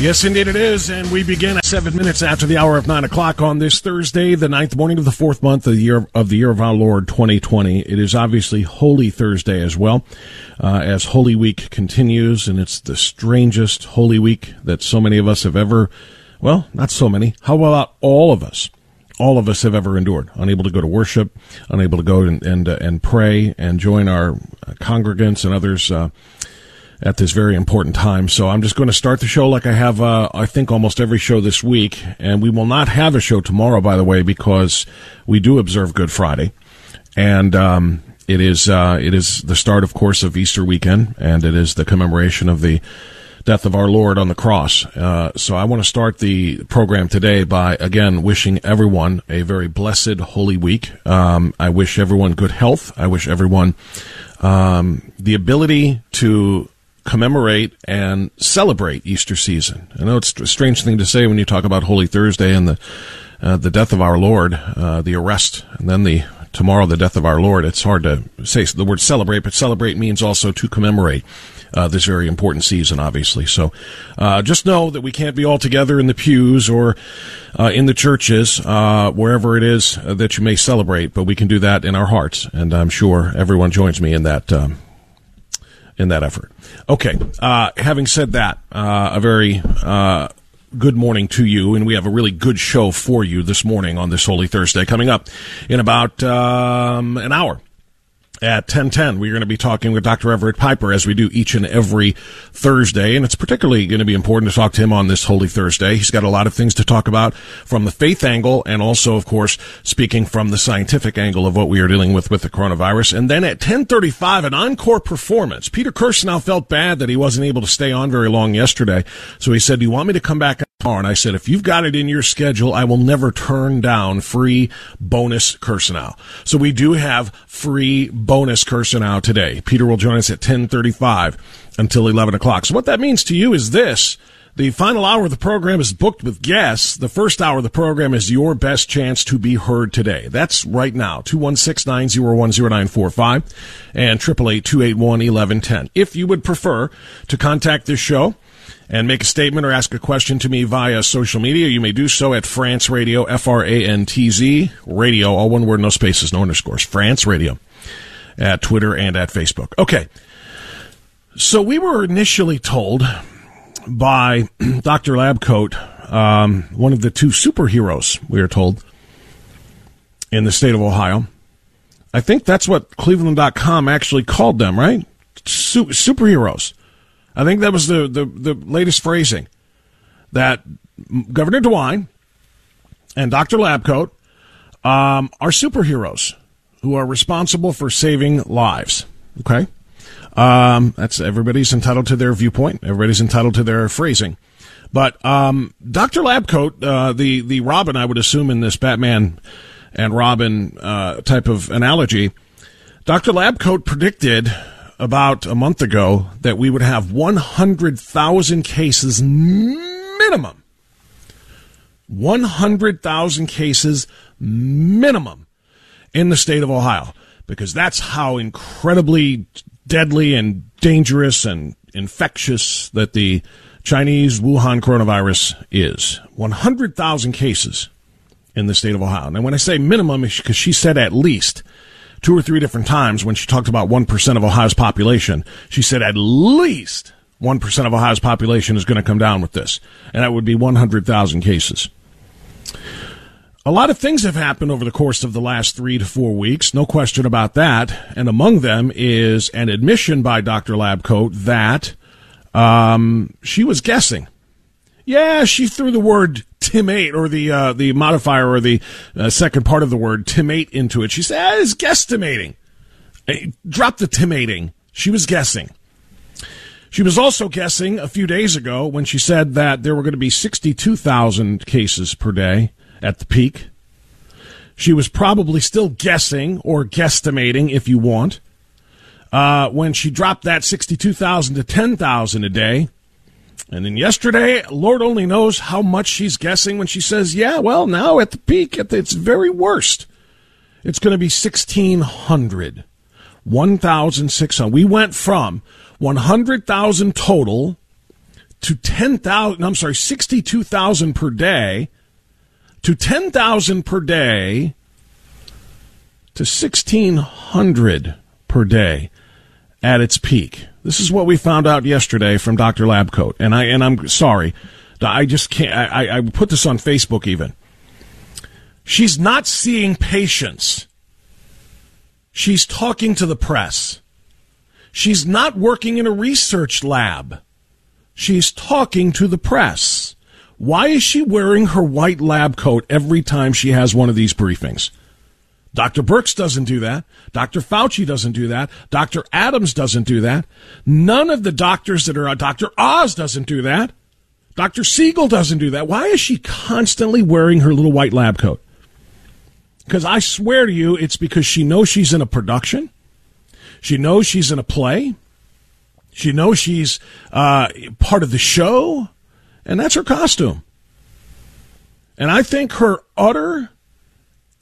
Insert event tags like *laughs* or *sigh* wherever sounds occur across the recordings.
Yes, indeed it is, and we begin at seven minutes after the hour of nine o'clock on this Thursday, the ninth morning of the fourth month of the year of the year of our Lord 2020. It is obviously Holy Thursday as well, uh, as Holy Week continues, and it's the strangest Holy Week that so many of us have ever, well, not so many. How about all of us? all of us have ever endured. Unable to go to worship, unable to go and and, uh, and pray and join our congregants and others uh, at this very important time. So I'm just going to start the show like I have, uh, I think, almost every show this week. And we will not have a show tomorrow, by the way, because we do observe Good Friday, and um, it is uh, it is the start, of course, of Easter weekend, and it is the commemoration of the death of our Lord on the cross. Uh, so I want to start the program today by again wishing everyone a very blessed Holy Week. Um, I wish everyone good health. I wish everyone um, the ability to commemorate and celebrate Easter season. I know it's a strange thing to say when you talk about Holy Thursday and the uh, the death of our Lord, uh, the arrest, and then the tomorrow the death of our Lord. It's hard to say the word celebrate, but celebrate means also to commemorate. Uh, this very important season, obviously. So, uh, just know that we can't be all together in the pews or uh, in the churches, uh, wherever it is that you may celebrate, but we can do that in our hearts, and I'm sure everyone joins me in that um, in that effort. Okay. Uh, having said that, uh, a very uh, good morning to you, and we have a really good show for you this morning on this Holy Thursday. Coming up in about um, an hour at 1010 we're going to be talking with dr everett piper as we do each and every thursday and it's particularly going to be important to talk to him on this holy thursday. He's got a lot of things to talk about from the faith angle and also of course speaking from the scientific angle of what we are dealing with with the coronavirus. And then at 1035 an encore performance. Peter Kirsanow felt bad that he wasn't able to stay on very long yesterday so he said do you want me to come back tomorrow and i said if you've got it in your schedule i will never turn down free bonus Kirsanow so we do have free bonus Kirsanow today. Peter will join us at 1035 until 11 o'clock. So what that means to you is this. The final hour of the program is booked with guests. The first hour of the program is your best chance to be heard today. That's right now, 216-901-0945 and 888-281-1110. If you would prefer to contact this show, and make a statement or ask a question to me via social media, you may do so at Frantz Radio, F R A N T Z Radio, all one word, no spaces, no underscores. Frantz Radio at Twitter and at Facebook. Okay. So we were initially told by *clears throat* Dr. Labcoat, um, one of the two superheroes, we are told, in the state of Ohio. I think that's what Cleveland.com actually called them, right? Su- superheroes. I think that was the, the, the latest phrasing that Governor DeWine and Dr. Labcoat um, are superheroes who are responsible for saving lives. Okay? Um, that's everybody's entitled to their viewpoint. Everybody's entitled to their phrasing. But um, Dr. Labcoat, uh, the the Robin, I would assume in this Batman and Robin uh, type of analogy, Dr. Labcoat predicted about a month ago that we would have 100,000 cases minimum. 100,000 cases minimum. in the state of Ohio because that's how incredibly deadly and dangerous and infectious that the Chinese Wuhan coronavirus is. 100,000 cases in the state of Ohio. Now, when I say minimum, because she said at least two or three different times when she talked about 1% of Ohio's population, she said at least 1% of Ohio's population is going to come down with this. And that would be 100,000 cases. A lot of things have happened over the course of the last three to four weeks, no question about that. And among them is an admission by Dr. Labcoat that um, she was guessing. Yeah, she threw the word timate or the uh, the modifier or the uh, second part of the word timate into it. She said, ah, "It's guesstimating." Hey, drop the timating. She was guessing. She was also guessing a few days ago when she said that there were going to be 62,000 cases per day at the peak. She was probably still guessing or guesstimating, if you want, uh, when she dropped that 62,000 to 10,000 a day. And then yesterday, Lord only knows how much she's guessing when she says, yeah, well, now at the peak, at the, its very worst, it's going to be 1,600. 1,600. We went from 100,000 total to 10,000, I'm sorry, 62,000 per day to 10,000 per day to 1,600 per day at its peak. This is what we found out yesterday from Dr. Labcoat. And I, and I'm sorry. I just can't, I, I put this on Facebook even. She's not seeing patients. She's talking to the press. She's not working in a research lab. She's talking to the press. Why is she wearing her white lab coat every time she has one of these briefings? Dr. Birx doesn't do that. Dr. Fauci doesn't do that. Dr. Adams doesn't do that. None of the doctors that are, Dr. Oz doesn't do that. Dr. Siegel doesn't do that. Why is she constantly wearing her little white lab coat? Because I swear to you, it's because she knows she's in a production. She knows she's in a play. She knows she's uh, part of the show and that's her costume. And I think her utter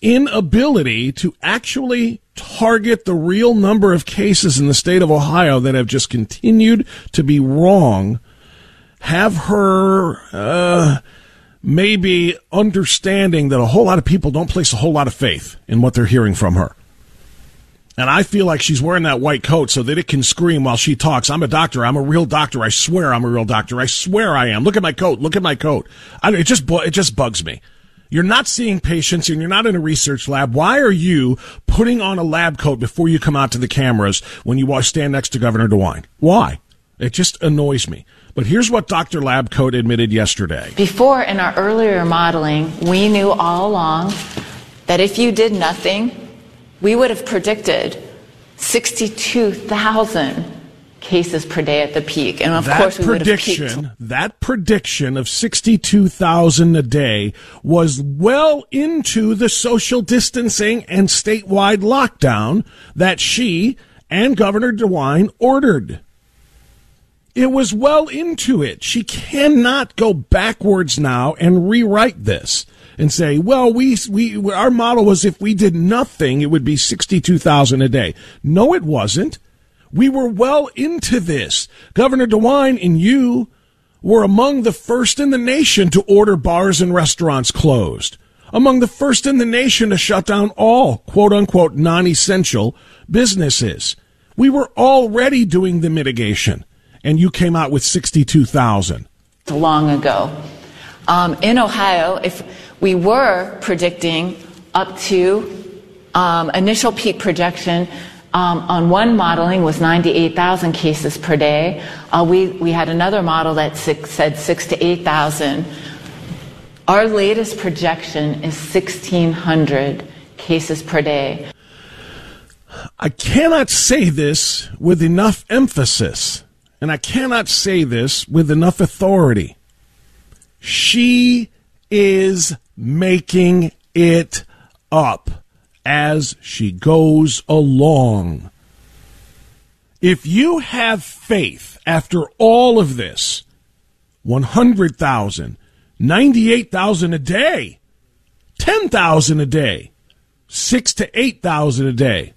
inability to actually target the real number of cases in the state of Ohio that have just continued to be wrong have her uh, maybe understanding that a whole lot of people don't place a whole lot of faith in what they're hearing from her. And I feel like she's wearing that white coat so that it can scream while she talks. I'm a doctor. I'm a real doctor. I swear I'm a real doctor. I swear I am. Look at my coat. Look at my coat. I, it just it just bugs me. You're not seeing patients and you're not in a research lab. Why are you putting on a lab coat before you come out to the cameras when you stand next to Governor DeWine? Why? It just annoys me. But here's what Dr. Labcoat admitted yesterday. Before, in our earlier modeling, we knew all along that if you did nothing, we would have predicted 62,000 cases per day at the peak. And of that course, we prediction, would have peaked. That prediction of 62,000 a day was well into the social distancing and statewide lockdown that she and Governor DeWine ordered. It was well into it. She cannot go backwards now and rewrite this and say, well, we, we, our model was if we did nothing, it would be 62,000 a day. No, it wasn't. We were well into this. Governor DeWine and you were among the first in the nation to order bars and restaurants closed. Among the first in the nation to shut down all quote unquote non-essential businesses. We were already doing the mitigation and you came out with 62,000. Long ago. Um, in Ohio, if we were predicting up to um, initial peak projection um, on one modeling was 98,000 cases per day. Uh, we, we had another model that six, said 6 to 8,000. Our latest projection is 1,600 cases per day. I cannot say this with enough emphasis, and I cannot say this with enough authority. She is making it up as she goes along. If you have faith after all of this, 100,000, 98,000 a day, 10,000 a day, six to 8,000 a day.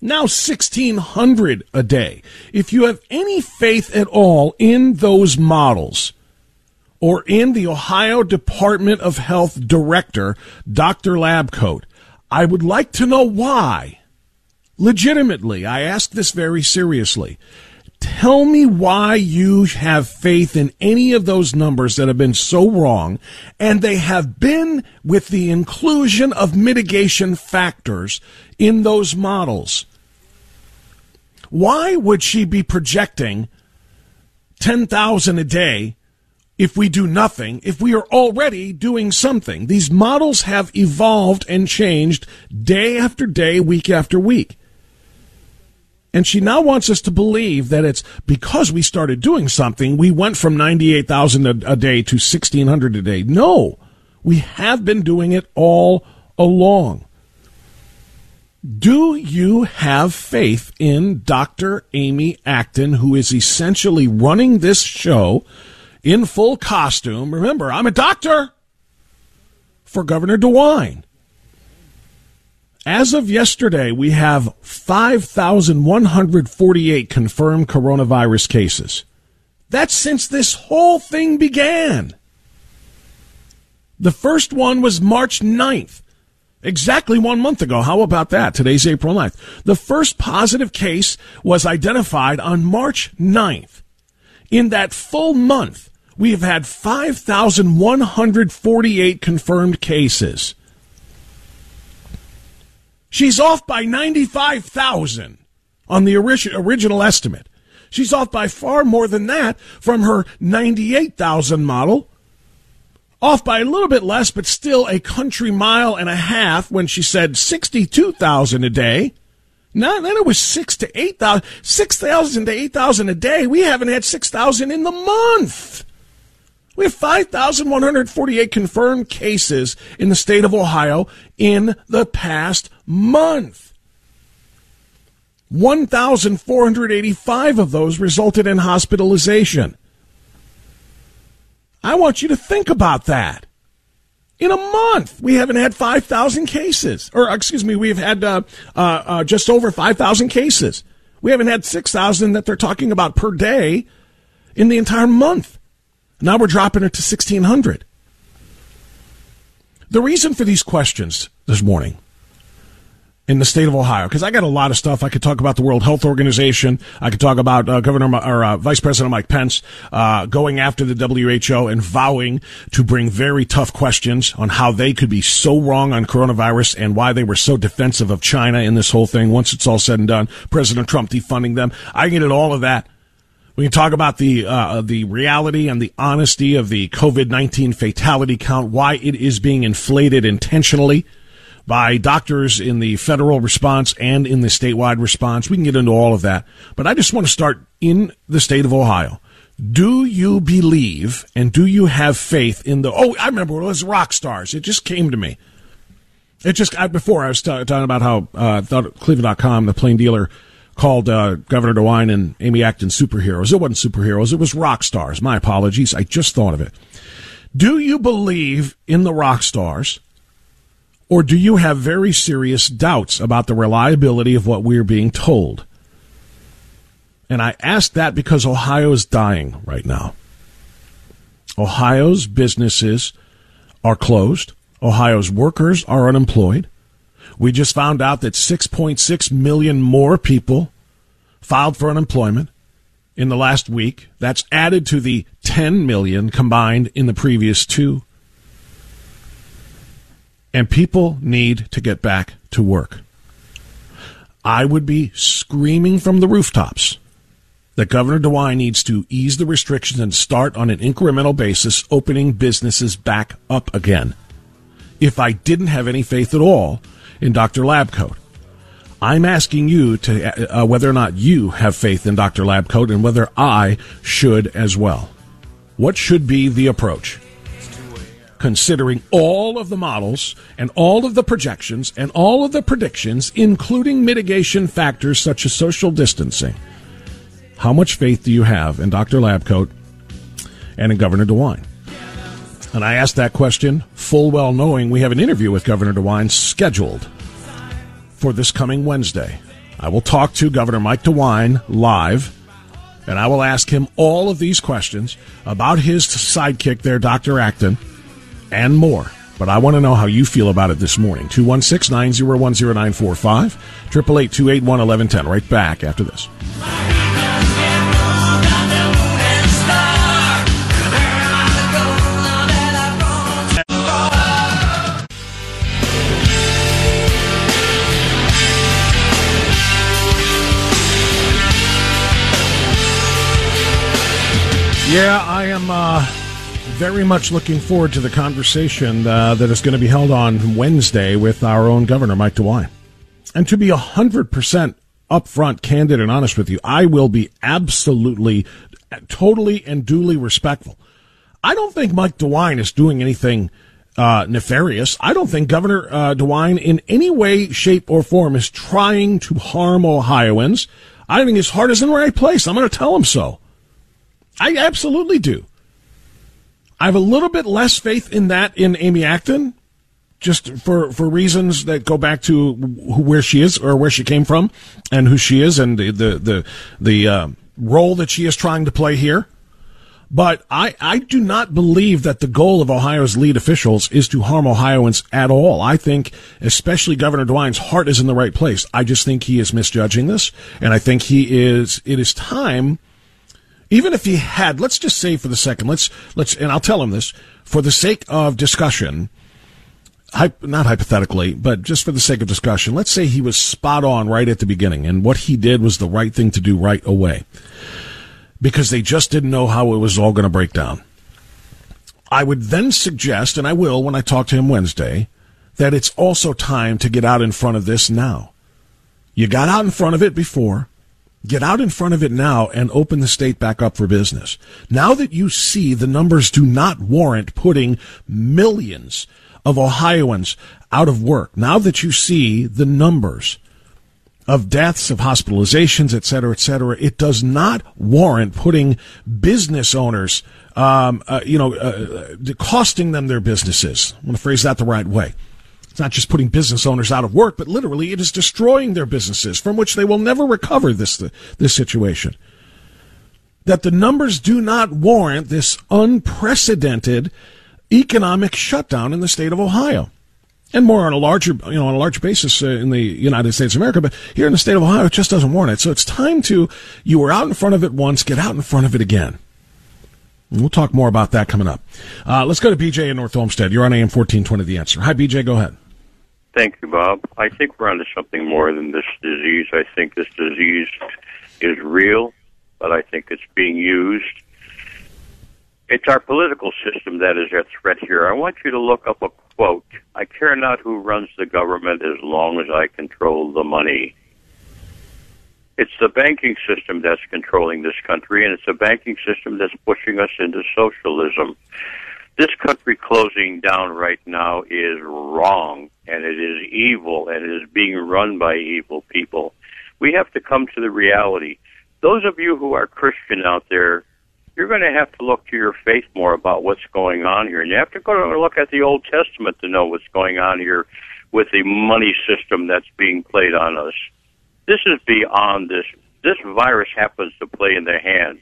Now 1,600 a day. If you have any faith at all in those models, or in the Ohio Department of Health Director, Dr. Labcoat, I would like to know why. Legitimately, I ask this very seriously. Tell me why you have faith in any of those numbers that have been so wrong, and they have been with the inclusion of mitigation factors in those models. Why would she be projecting 10,000 a day if we do nothing, if we are already doing something? These models have evolved and changed day after day, week after week. And she now wants us to believe that it's because we started doing something, we went from 98,000 a day to 1,600 a day. No, we have been doing it all along. Do you have faith in Dr. Amy Acton, who is essentially running this show in full costume? Remember, I'm a doctor for Governor DeWine. As of yesterday, we have 5,148 confirmed coronavirus cases. That's since this whole thing began. The first one was March 9th, exactly one month ago. How about that? Today's April 9th. The first positive case was identified on March 9th. In that full month, we have had 5,148 confirmed cases. She's off by 95,000 on the original estimate. She's off by far more than that from her 98,000 model. Off by a little bit less, but still a country mile and a half when she said 62,000 a day. Now, then it was six to 8,000, 6,000 to 8,000 a day. We haven't had 6,000 in the month. We have 5,148 confirmed cases in the state of Ohio in the past month. 1,485 of those resulted in hospitalization. I want you to think about that. In a month, we haven't had 5,000 cases. Or, excuse me, we've had uh, uh, uh, just over 5,000 cases. We haven't had 6,000 that they're talking about per day in the entire month. Now we're dropping it to 1600. The reason for these questions this morning in the state of Ohio, because I got a lot of stuff. I could talk about the World Health Organization. I could talk about uh, Governor or uh, Vice President Mike Pence uh, going after the WHO and vowing to bring very tough questions on how they could be so wrong on coronavirus and why they were so defensive of China in this whole thing. Once it's all said and done, President Trump defunding them. I get into all of that. We can talk about the uh, the reality and the honesty of the COVID nineteen fatality count, why it is being inflated intentionally by doctors in the federal response and in the statewide response. We can get into all of that, but I just want to start in the state of Ohio. Do you believe and do you have faith in the? Oh, I remember it was rock stars. It just came to me. It just I, before I was t- talking about how uh, Cleveland.com, the plain dealer called uh, Governor DeWine and Amy Acton superheroes. It wasn't superheroes, it was rock stars. My apologies. I just thought of it. Do you believe in the rock stars, or do you have very serious doubts about the reliability of what we're being told? And I ask that because Ohio is dying right now. Ohio's businesses are closed. Ohio's workers are unemployed. We just found out that 6.6 million more people filed for unemployment in the last week. That's added to the 10 million combined in the previous two. And people need to get back to work. I would be screaming from the rooftops that Governor DeWine needs to ease the restrictions and start on an incremental basis opening businesses back up again. If I didn't have any faith at all in Dr. Labcoat. I'm asking you to uh, whether or not you have faith in Dr. Labcoat and whether I should as well. What should be the approach? Considering all of the models and all of the projections and all of the predictions, including mitigation factors such as social distancing, how much faith do you have in Dr. Labcoat and in Governor DeWine? And I asked that question full well knowing we have an interview with Governor DeWine scheduled for this coming Wednesday. I will talk to Governor Mike DeWine live, and I will ask him all of these questions about his sidekick there, Dr. Acton, and more. But I want to know how you feel about it this morning. 216 901 0945, 888 281 1110. Right back after this. Yeah, I am uh, very much looking forward to the conversation uh, that is going to be held on Wednesday with our own governor, Mike DeWine. And to be 100% upfront, candid, and honest with you, I will be absolutely, totally, and duly respectful. I don't think Mike DeWine is doing anything uh, nefarious. I don't think Governor uh, DeWine in any way, shape, or form is trying to harm Ohioans. I think his heart is in the right place. I'm going to tell him so. I absolutely do. I have a little bit less faith in that in Amy Acton, just for, for reasons that go back to where she is or where she came from and who she is and the, the, the, the uh, role that she is trying to play here. But I, I do not believe that the goal of Ohio's lead officials is to harm Ohioans at all. I think, especially Governor DeWine's heart is in the right place. I just think he is misjudging this, and I think he is. It is time even if he had, let's just say for the second, let's let's, and I'll tell him this for the sake of discussion, not hypothetically, but just for the sake of discussion. Let's say he was spot on right at the beginning, and what he did was the right thing to do right away, because they just didn't know how it was all going to break down. I would then suggest, and I will when I talk to him Wednesday, that it's also time to get out in front of this now. You got out in front of it before. Get out in front of it now and open the state back up for business. Now that you see the numbers do not warrant putting millions of Ohioans out of work, now that you see the numbers of deaths, of hospitalizations, et cetera, et cetera, it does not warrant putting business owners, um, uh, you know, uh, uh costing them their businesses. I'm going to phrase that the right way. It's not just putting business owners out of work, but literally it is destroying their businesses from which they will never recover this, this situation. That the numbers do not warrant this unprecedented economic shutdown in the state of Ohio. And more on a larger, you know, on a large basis uh, in the United States of America, but here in the state of Ohio, it just doesn't warrant it. So it's time to, you were out in front of it once, get out in front of it again. We'll talk more about that coming up. Uh, let's go to BJ in North Olmsted. You're on AM 1420 The Answer. Hi, BJ, go ahead. Thank you, Bob. I think we're onto something more than this disease. I think this disease is real, but I think it's being used. It's our political system that is at threat here. I want you to look up a quote. I care not who runs the government as long as I control the money. It's the banking system that's controlling this country, and it's the banking system that's pushing us into socialism. This country closing down right now is wrong and it is evil and it is being run by evil people. We have to come to the reality. Those of you who are Christian out there, you're going to have to look to your faith more about what's going on here. And you have to go and look at the Old Testament to know what's going on here with the money system that's being played on us. This is beyond this. This virus happens to play in their hands.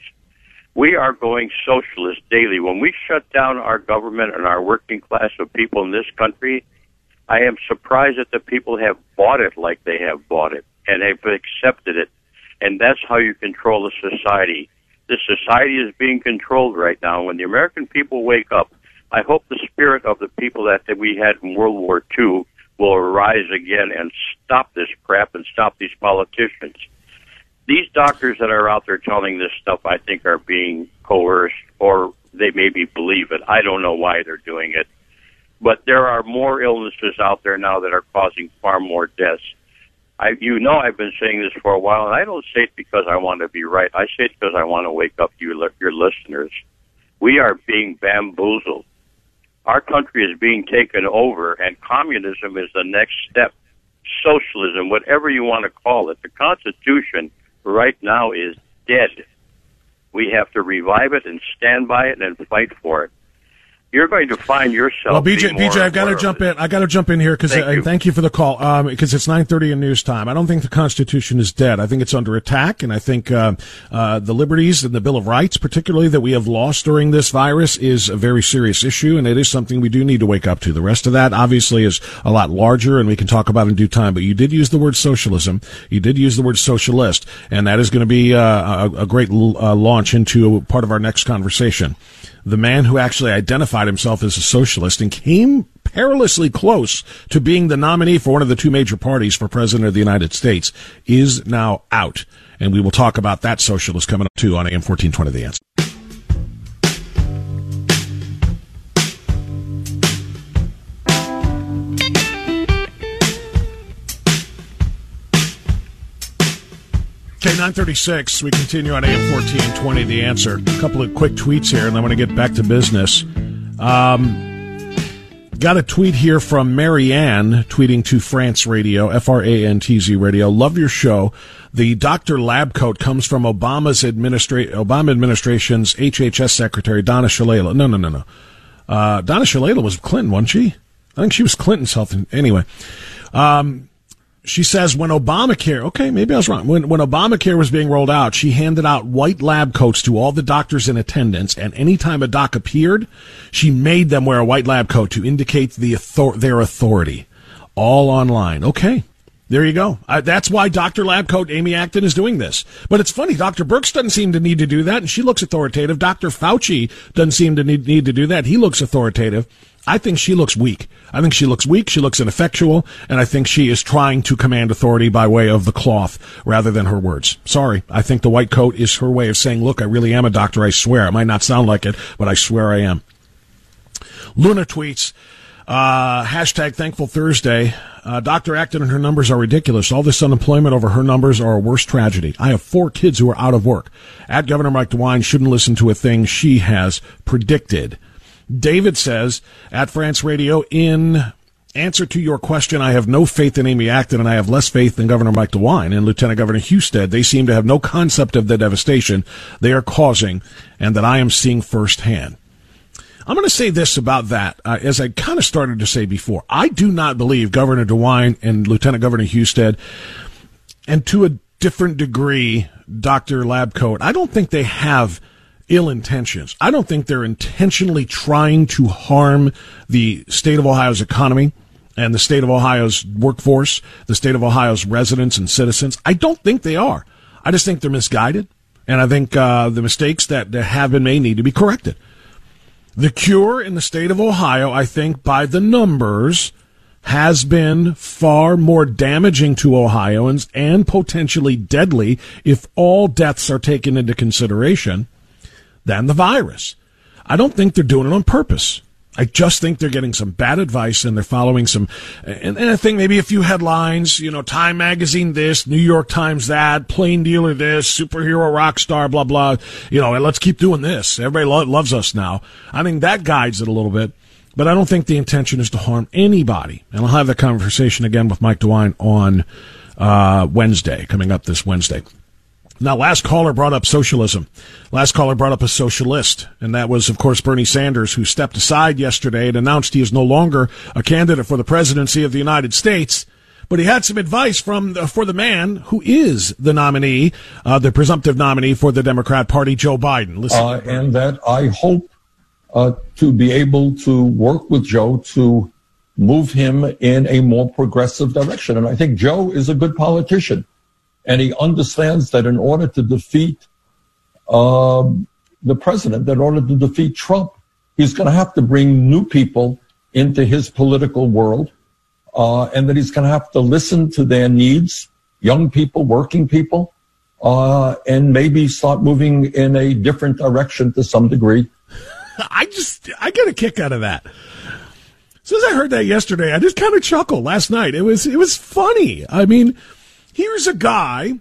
We are going socialist daily. When we shut down our government and our working class of people in this country, I am surprised that the people have bought it like they have bought it and have accepted it. And that's how you control a society. This society is being controlled right now. When the American people wake up, I hope the spirit of the people that we had in World War II will arise again and stop this crap and stop these politicians. These doctors that are out there telling this stuff, I think, are being coerced or they maybe believe it. I don't know why they're doing it. But there are more illnesses out there now that are causing far more deaths. I, you know, I've been saying this for a while, and I don't say it because I want to be right. I say it because I want to wake up you, your listeners. We are being bamboozled. Our country is being taken over, and communism is the next step. Socialism, whatever you want to call it, the Constitution right now is dead. We have to revive it and stand by it and fight for it. You're going to find yourself. Well, BJ, BJ, I've got to jump in. I got to jump in here because thank, uh, thank, you for the call. Because um, it's nine thirty in news time. I don't think the Constitution is dead. I think it's under attack, and I think uh, uh, the liberties and the Bill of Rights, particularly that we have lost during this virus, is a very serious issue, and it is something we do need to wake up to. The rest of that, obviously, is a lot larger, and we can talk about in due time. But you did use the word socialism. You did use the word socialist, and that is going to be uh, a, a, great uh, launch into part of our next conversation the man who actually identified himself as a socialist and came perilously close to being the nominee for one of the two major parties for president of the United States, is now out. And we will talk about that socialist coming up too on AM 1420 The Answer. 936. We continue on AM 1420, The Answer. A couple of quick tweets here, and I want to get back to business. Um, got a tweet here from Marianne tweeting to Frantz Radio, F R A N T Z Radio. Love your show. The Dr. Lab coat comes from Obama's administra- Obama administration's HHS secretary, Donna Shalala. No, no, no, no. Uh, Donna Shalala was Clinton, wasn't she? I think she was Clinton's health. Anyway. Um, she says when Obamacare, okay, maybe I was wrong. When, when Obamacare was being rolled out, she handed out white lab coats to all the doctors in attendance. And anytime a doc appeared, she made them wear a white lab coat to indicate the author- their authority. All online. Okay. There you go. Uh, that's why Dr. Lab Coat Amy Acton is doing this. But it's funny, Dr. Birx doesn't seem to need to do that, and she looks authoritative. Dr. Fauci doesn't seem to need, need to do that. He looks authoritative. I think she looks weak. I think she looks weak. She looks ineffectual. And I think she is trying to command authority by way of the cloth rather than her words. Sorry. I think the white coat is her way of saying, look, I really am a doctor. I swear. It might not sound like it, but I swear I am. Luna tweets, uh, hashtag thankful Thursday. Uh, Dr. Acton and her numbers are ridiculous. All this unemployment over her numbers are a worse tragedy. I have four kids who are out of work. At Governor Mike DeWine shouldn't listen to a thing she has predicted. David says at Frantz Radio, in answer to your question, I have no faith in Amy Acton and I have less faith in Governor Mike DeWine and Lieutenant Governor Husted. They seem to have no concept of the devastation they are causing and that I am seeing firsthand. I'm going to say this about that, uh, as I kind of started to say before. I do not believe Governor DeWine and Lieutenant Governor Husted, and to a different degree, Dr. Labcoat, I don't think they have – ill intentions. I don't think they're intentionally trying to harm the state of Ohio's economy and the state of Ohio's workforce, the state of Ohio's residents and citizens. I don't think they are. I just think they're misguided, and I think uh, the mistakes that, have been made need to be corrected. The cure in the state of Ohio, I think, by the numbers, has been far more damaging to Ohioans and potentially deadly if all deaths are taken into consideration than the virus. I don't think they're doing it on purpose. I just think they're getting some bad advice and they're following some, and, and I think maybe a few headlines, you know, Time Magazine this, New York Times that, Plain Dealer this, superhero rock star, blah, blah, you know, let's keep doing this. Everybody lo- loves us now. I think that guides it a little bit, but I don't think the intention is to harm anybody. And I'll have that conversation again with Mike DeWine on, uh, Wednesday, coming up this Wednesday. Now, last caller brought up socialism. Last caller brought up a socialist, and that was, of course, Bernie Sanders, who stepped aside yesterday and announced he is no longer a candidate for the presidency of the United States. But he had some advice from for the man who is the nominee, uh, the presumptive nominee for the Democrat Party, Joe Biden. Listen, uh, and that I hope uh, to be able to work with Joe to move him in a more progressive direction. And I think Joe is a good politician and he understands that in order to defeat um, the president, that in order to defeat Trump, he's going to have to bring new people into his political world, uh, and that he's going to have to listen to their needs, young people, working people, uh, and maybe start moving in a different direction to some degree. *laughs* I just, I get a kick out of that. As I heard that yesterday, I just kind of chuckled last night. It was, it was funny. I mean, Here's a guy,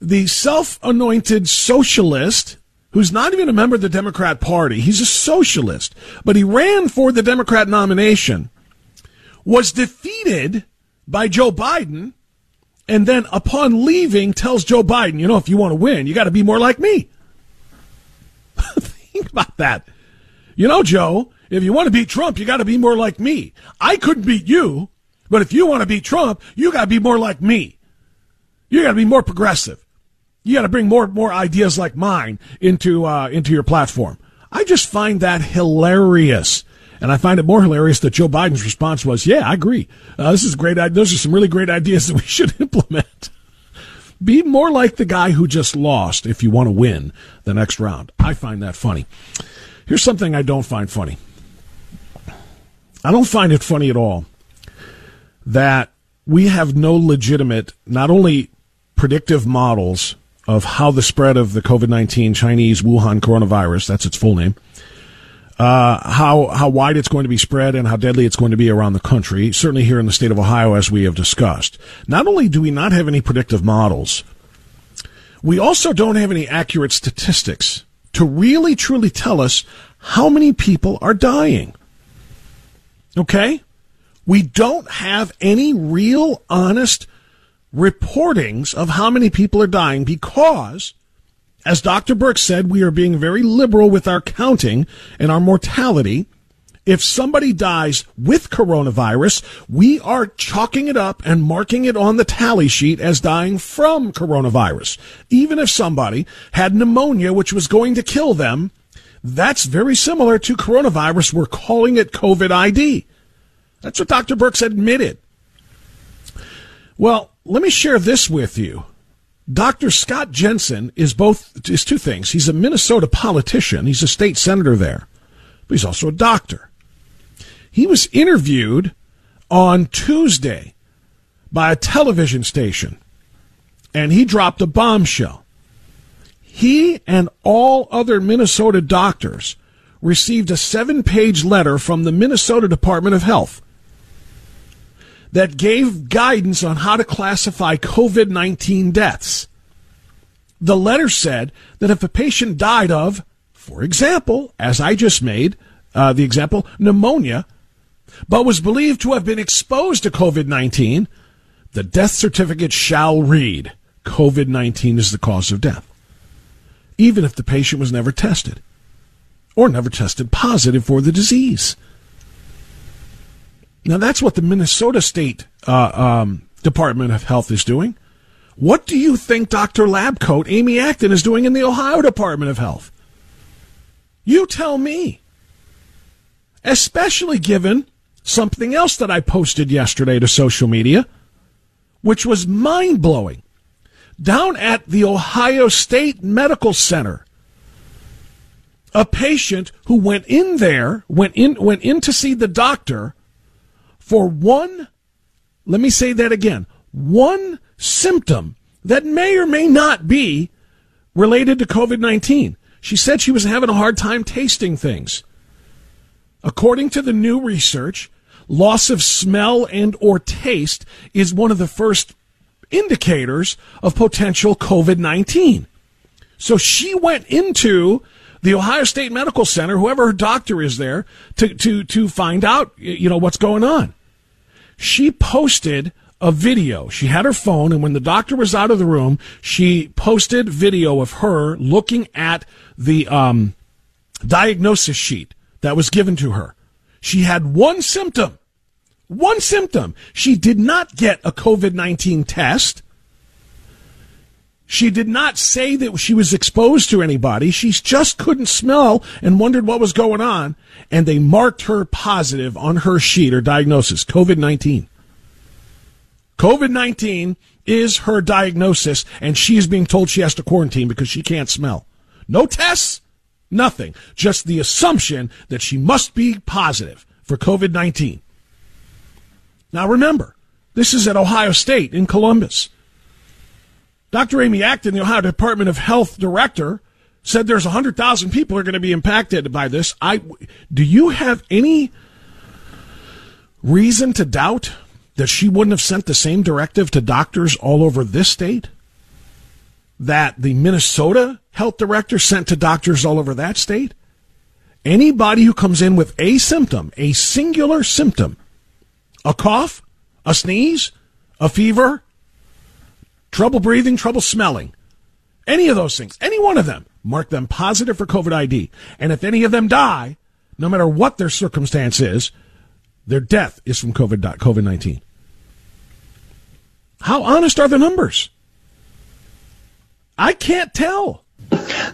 the self anointed socialist, who's not even a member of the Democrat Party. He's a socialist, but he ran for the Democrat nomination, was defeated by Joe Biden, and then upon leaving tells Joe Biden, you know, if you want to win, you got to be more like me. *laughs* Think about that. You know, Joe, if you want to beat Trump, you got to be more like me. I couldn't beat you, but if you want to beat Trump, you got to be more like me. You got to be more progressive. You got to bring more more ideas like mine into uh, into your platform. I just find that hilarious. And I find it more hilarious that Joe Biden's response was, "Yeah, I agree. Uh, this is great. Those are some really great ideas that we *laughs* should implement." Be more like the guy who just lost if you want to win the next round. I find that funny. Here's something I don't find funny. I don't find it funny at all that we have no legitimate, not only predictive models of how the spread of the COVID 19 Chinese Wuhan coronavirus, that's its full name, uh, how, how wide it's going to be spread and how deadly it's going to be around the country, certainly here in the state of Ohio, as we have discussed. Not only do we not have any predictive models, we also don't have any accurate statistics to really truly tell us how many people are dying. Okay? We don't have any real honest reportings of how many people are dying because, as Dr. Birx said, we are being very liberal with our counting and our mortality. If somebody dies with coronavirus, we are chalking it up and marking it on the tally sheet as dying from coronavirus. Even if somebody had pneumonia, which was going to kill them, that's very similar to coronavirus. We're calling it COVID ID. That's what Dr. Birx admitted. Well, let me share this with you. Dr. Scott Jensen is both is two things. He's a Minnesota politician. He's a state senator there, but he's also a doctor. He was interviewed on Tuesday by a television station, and he dropped a bombshell. He and all other Minnesota doctors received a seven page letter from the Minnesota Department of Health that gave guidance on how to classify COVID 19 deaths. The letter said that if a patient died of, for example, as I just made uh, the example, pneumonia, but was believed to have been exposed to COVID 19, the death certificate shall read COVID 19 is the cause of death, even if the patient was never tested or never tested positive for the disease. Now, that's what the Minnesota State uh, um, Department of Health is doing. What do you think Dr. Labcoat, Amy Acton, is doing in the Ohio Department of Health? You tell me. Especially given something else that I posted yesterday to social media, which was mind blowing. Down at the Ohio State Medical Center, a patient who went in there, went in, went in to see the doctor for one, let me say that again, one symptom that may or may not be related to COVID 19. She said she was having a hard time tasting things. According to the new research, loss of smell and or taste is one of the first indicators of potential COVID-19. So she went into the Ohio State Medical Center, whoever her doctor is there, to, to, to find out, you know, what's going on she posted a video. She had her phone, and when the doctor was out of the room, she posted video of her looking at the um, diagnosis sheet that was given to her. She had one symptom. One symptom. She did not get a COVID 19 test. She did not say that she was exposed to anybody. She just couldn't smell and wondered what was going on. And they marked her positive on her sheet or diagnosis, COVID 19. COVID 19 is her diagnosis, and she is being told she has to quarantine because she can't smell. No tests, nothing. Just the assumption that she must be positive for COVID 19. Now remember, this is at Ohio State in Columbus. Dr. Amy Acton, the Ohio Department of Health director, said there's 100,000 people are going to be impacted by this. I, do you have any reason to doubt that she wouldn't have sent the same directive to doctors all over this state? That the Minnesota health director sent to doctors all over that state? Anybody who comes in with a symptom, a singular symptom, a cough, a sneeze, a fever, trouble breathing, trouble smelling, any of those things, any one of them, mark them positive for COVID ID. And if any of them die, no matter what their circumstance is, their death is from COVID COVID nineteen. How honest are the numbers? I can't tell.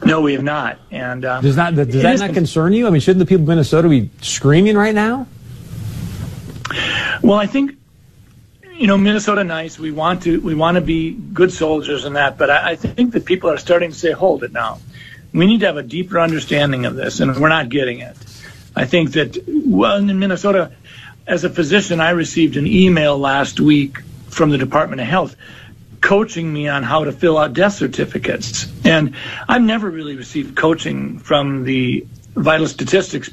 No, we have not. And uh, does that does that not concern you? I mean, shouldn't the people of Minnesota be screaming right now? Well, I think you know Minnesota nice. We want to we want to be good soldiers in that, but I, I think that people are starting to say, "Hold it now." We need to have a deeper understanding of this, and we're not getting it. I think that well in Minnesota, as a physician, I received an email last week from the Department of Health coaching me on how to fill out death certificates. And I've never really received coaching from the vital statistics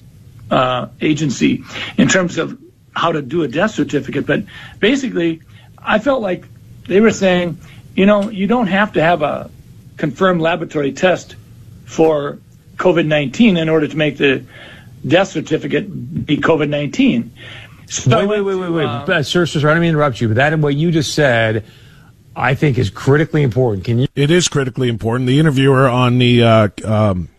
uh, agency in terms of how to do a death certificate. But basically, I felt like they were saying, you know, you don't have to have a confirmed laboratory test for COVID 19 in order to make the death certificate be COVID 19. So wait, wait, wait, wait, wait. Uh, sir, sir, I don't mean to interrupt you, but that and what you just said I think is critically important. Can you? It is critically important. The interviewer on the uh, um,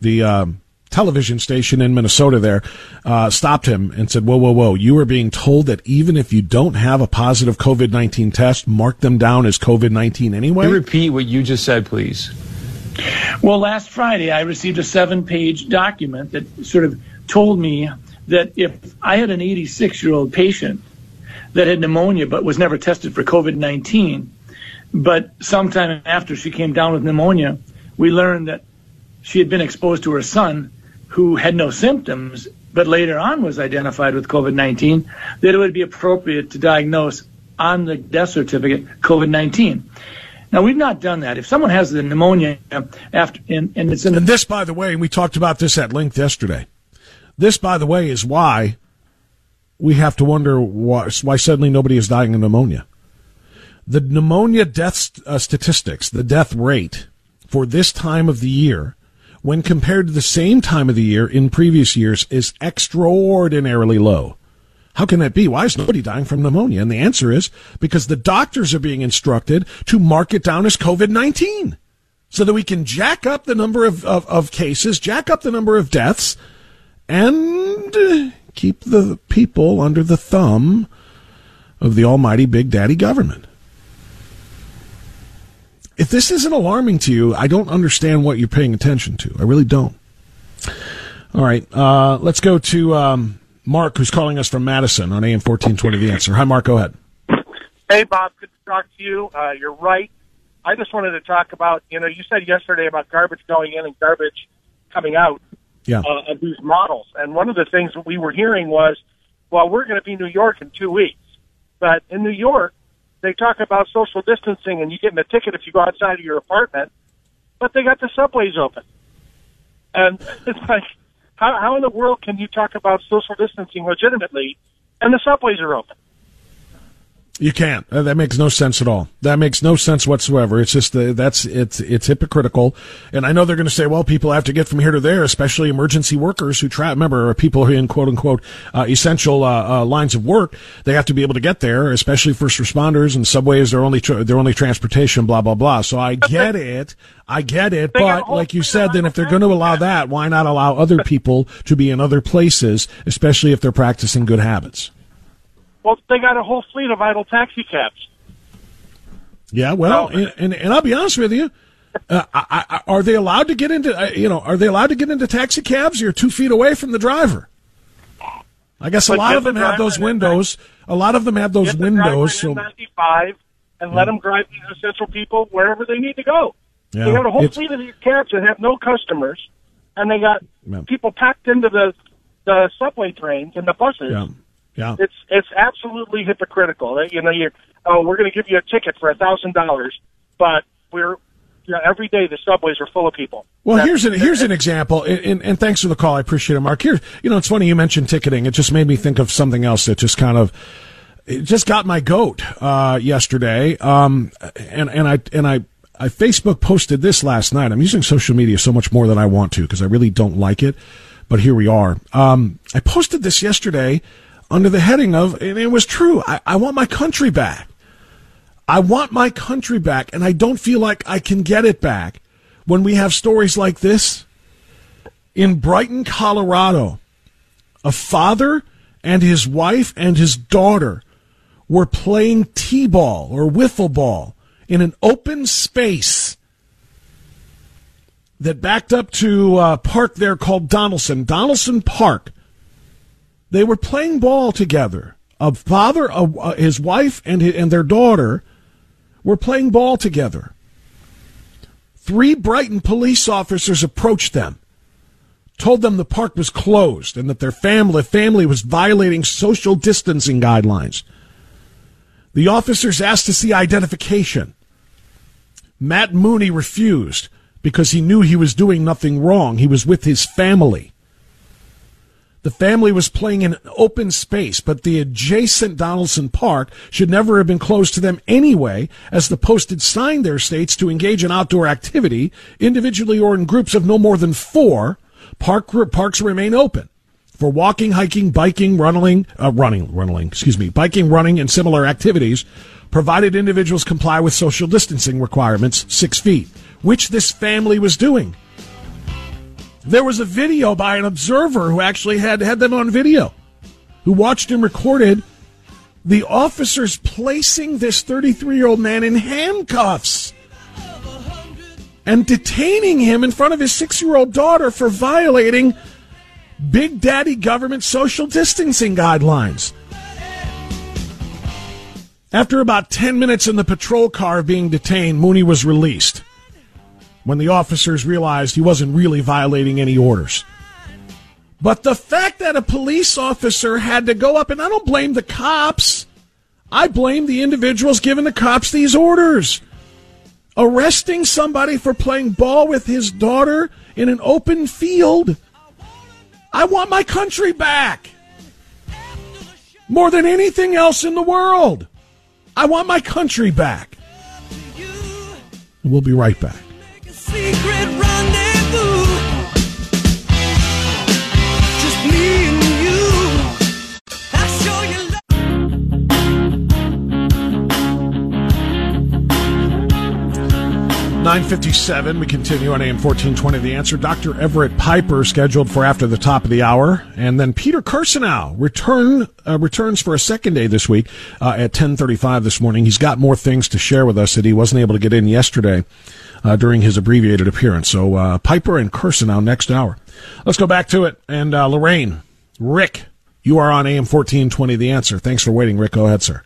the um, television station in Minnesota there uh, stopped him and said, "Whoa, whoa, whoa! You are being told that even if you don't have a positive COVID nineteen test, mark them down as COVID nineteen anyway." Can you repeat what you just said, please. Well, last Friday I received a seven-page document that sort of told me that if I had an 86-year-old patient that had pneumonia but was never tested for COVID 19, but sometime after she came down with pneumonia, we learned that she had been exposed to her son who had no symptoms, but later on was identified with COVID 19, that it would be appropriate to diagnose on the death certificate COVID 19. Now we've not done that. If someone has the pneumonia after, and, and it's in and this, by the way, we talked about this at length yesterday. This, by the way, is why we have to wonder why, why suddenly nobody is dying of pneumonia the pneumonia death uh, statistics, the death rate for this time of the year, when compared to the same time of the year in previous years, is extraordinarily low. How can that be? Why is nobody dying from pneumonia? And the answer is because the doctors are being instructed to mark it down as COVID 19 so that we can jack up the number of, of, of, cases, jack up the number of deaths, and keep the people under the thumb of the almighty Big Daddy government if this isn't alarming to you, I don't understand what you're paying attention to. I really don't. All right, uh, let's go to um, Mark, who's calling us from Madison on AM 1420 The Answer. Hi, Mark, go ahead. Hey, Bob, good to talk to you. Uh, you're right. I just wanted to talk about, you know, you said yesterday about garbage going in and garbage coming out yeah. uh, of these models. And one of the things that we were hearing was, well, we're going to be New York in two weeks. But in New York, they talk about social distancing and you getting a ticket if you go outside of your apartment, but they got the subways open. And *laughs* it's like, how, how in the world can you talk about social distancing legitimately and the subways are open? You can't. Uh, that makes no sense at all. That makes no sense whatsoever. It's just uh, that's it's it's hypocritical. And I know they're going to say, well, people have to get from here to there, especially emergency workers who try. Remember, or people who are in quote unquote uh, essential uh, uh, lines of work. They have to be able to get there, especially first responders and subways. They're only tra- they're only transportation. Blah blah blah. So I get it. I get it. But like you said, then if they're going to allow that, why not allow other people to be in other places, especially if they're practicing good habits? Well, they got a whole fleet of idle taxi cabs. Yeah, well, and, and, and I'll be honest with you. Uh, I, I, are they allowed to get into uh, you know are they allowed to get into taxi cabs? You're two feet away from the driver. I guess but a lot of them the have those windows. A lot of them have those windows. So 95 and yeah. let them drive these essential people wherever they need to go. Yeah, they got a whole it's, fleet of these cabs that have no customers, and they got yeah. people packed into the the subway trains and the buses. Yeah. It's it's absolutely hypocritical. You know, you oh, we're going to give you a ticket for a thousand dollars, but we're you know, every day the subways are full of people. Well, That's, here's an here's an example, and, and, and, thanks for the call. I appreciate it, Mark. Here, you know, it's funny you mentioned ticketing. It just made me think of something else that just kind of it just got my goat uh, yesterday. Um, and and I and I. I Facebook posted this last night. I'm using social media so much more than I want to because I really don't like it, but here we are. Um, I posted this yesterday under the heading of, and it was true, I, I want my country back. I want my country back, and I don't feel like I can get it back when we have stories like this. In Brighton, Colorado, A father and his wife and his daughter were playing t-ball or wiffle ball in an open space that backed up to a park there called Donaldson, Donaldson Park. They were playing ball together. A father, a, his wife, and his, and their daughter were playing ball together. Three Brighton police officers approached them, told them the park was closed and that their family family was violating social distancing guidelines. The officers asked to see identification. Matt Mooney refused because he knew he was doing nothing wrong. He was with his family. The family was playing in an open space, but the adjacent Donaldson Park should never have been closed to them anyway, as the posted sign there states to engage in outdoor activity, individually or in groups of no more than four. Park, parks remain open for walking, hiking, biking, running, uh, running, running, excuse me, biking, running, and similar activities, provided individuals comply with social distancing requirements, six feet, which this family was doing. There was a video by an observer who actually had had them on video, who watched and recorded the officers placing this 33 year old man in handcuffs and detaining him in front of his six year old daughter for violating Big Daddy government social distancing guidelines. After about 10 minutes in the patrol car being detained, Mooney was released when the officers realized he wasn't really violating any orders. But the fact that a police officer had to go up, and I don't blame the cops, I blame the individuals giving the cops these orders. Arresting somebody for playing ball with his daughter in an open field. I want my country back. More than anything else in the world. I want my country back. We'll be right back secret rendezvous. Just me and you. I'll show you love. 957, we continue on AM 1420 The Answer. Dr. Everett Piper scheduled for after the top of the hour. And then Peter Kirsanow return, uh, returns for a second day this week uh, at 1035 this morning. He's got more things to share with us that he wasn't able to get in yesterday uh, during his abbreviated appearance. So uh, Piper and Kirsanow next hour. Let's go back to it. And uh, Lorain, Rick, you are on AM 1420 The Answer. Thanks for waiting, Rick. Go ahead, sir.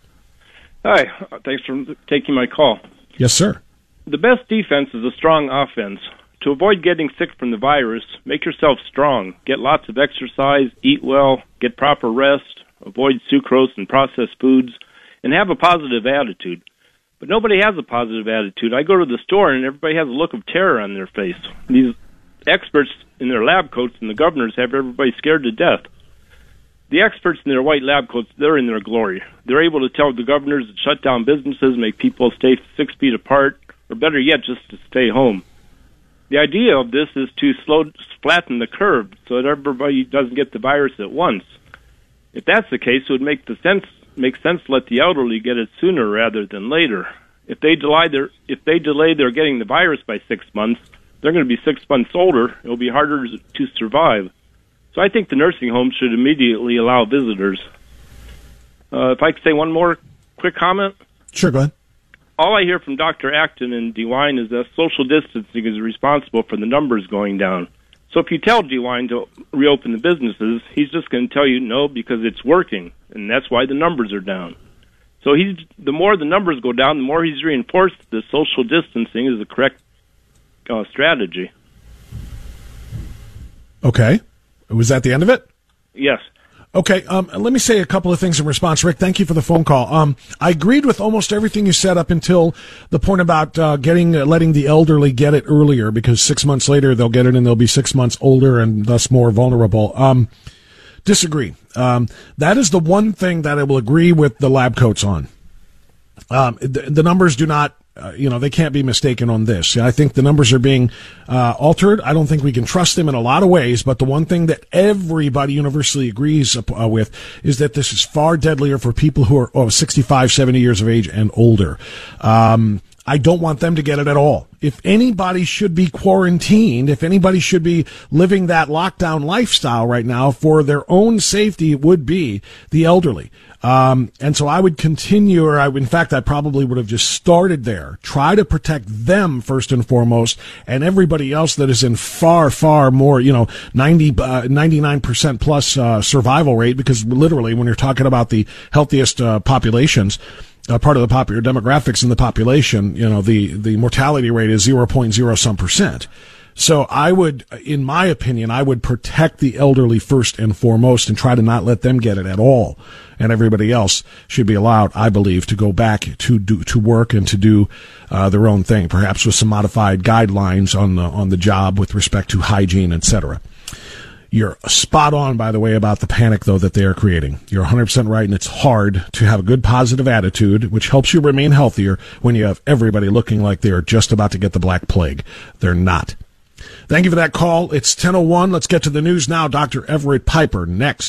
Hi. Thanks for taking my call. Yes, sir. The best defense is a strong offense. To avoid getting sick from the virus, make yourself strong. Get lots of exercise, eat well, get proper rest, avoid sucrose and processed foods, and have a positive attitude. But nobody has a positive attitude. I go to the store and everybody has a look of terror on their face. These experts in their lab coats and the governors have everybody scared to death. The experts in their white lab coats, they're in their glory. They're able to tell the governors to shut down businesses, make people stay six feet apart, or better yet, just to stay home. The idea of this is to slow, flatten the curve so that everybody doesn't get the virus at once. If that's the case, it would make the sense makes sense to let the elderly get it sooner rather than later. If they delay their if they delay their getting the virus by six months, they're going to be six months older. It'll be harder to survive. So I think the nursing home should immediately allow visitors. Uh, if I could say one more quick comment. Sure, go ahead. All I hear from Dr. Acton and DeWine is that social distancing is responsible for the numbers going down. So if you tell DeWine to reopen the businesses, he's just going to tell you no because it's working, and that's why the numbers are down. So he's the more the numbers go down, the more he's reinforced that social distancing is the correct uh, strategy. Okay, was that the end of it? Yes. Okay, um, let me say a couple of things in response, Rick. Thank you for the phone call. Um, I agreed with almost everything you said up until the point about uh, getting uh, letting the elderly get it earlier, because six months later they'll get it and they'll be six months older and thus more vulnerable. Um, disagree. Um, that is the one thing that I will agree with the lab coats on. Um, the, the numbers do not uh, you know, they can't be mistaken on this. I think the numbers are being uh, altered. I don't think we can trust them in a lot of ways, but the one thing that everybody universally agrees uh, with is that this is far deadlier for people who are oh, 65, 70 years of age and older. Um, I don't want them to get it at all. If anybody should be quarantined, if anybody should be living that lockdown lifestyle right now for their own safety, it would be the elderly. Um, and so I would continue, or I, in fact, I probably would have just started there. Try to protect them first and foremost, and everybody else that is in far, far more, you know, 90, uh, 99% plus uh, survival rate, because literally when you're talking about the healthiest uh, populations, uh, part of the popular demographics in the population, you know, the, the mortality rate is 0.0 some percent. So I would, in my opinion, I would protect the elderly first and foremost and try to not let them get it at all. And everybody else should be allowed, I believe, to go back to do, to work and to do uh, their own thing, perhaps with some modified guidelines on the on the job with respect to hygiene, etc. You're spot on, by the way, about the panic, though, that they are creating. You're 100% right, and it's hard to have a good positive attitude, which helps you remain healthier when you have everybody looking like they're just about to get the Black Plague. They're not. Thank you for that call. It's 1001. Let's get to the news now. Dr. Everett Piper next.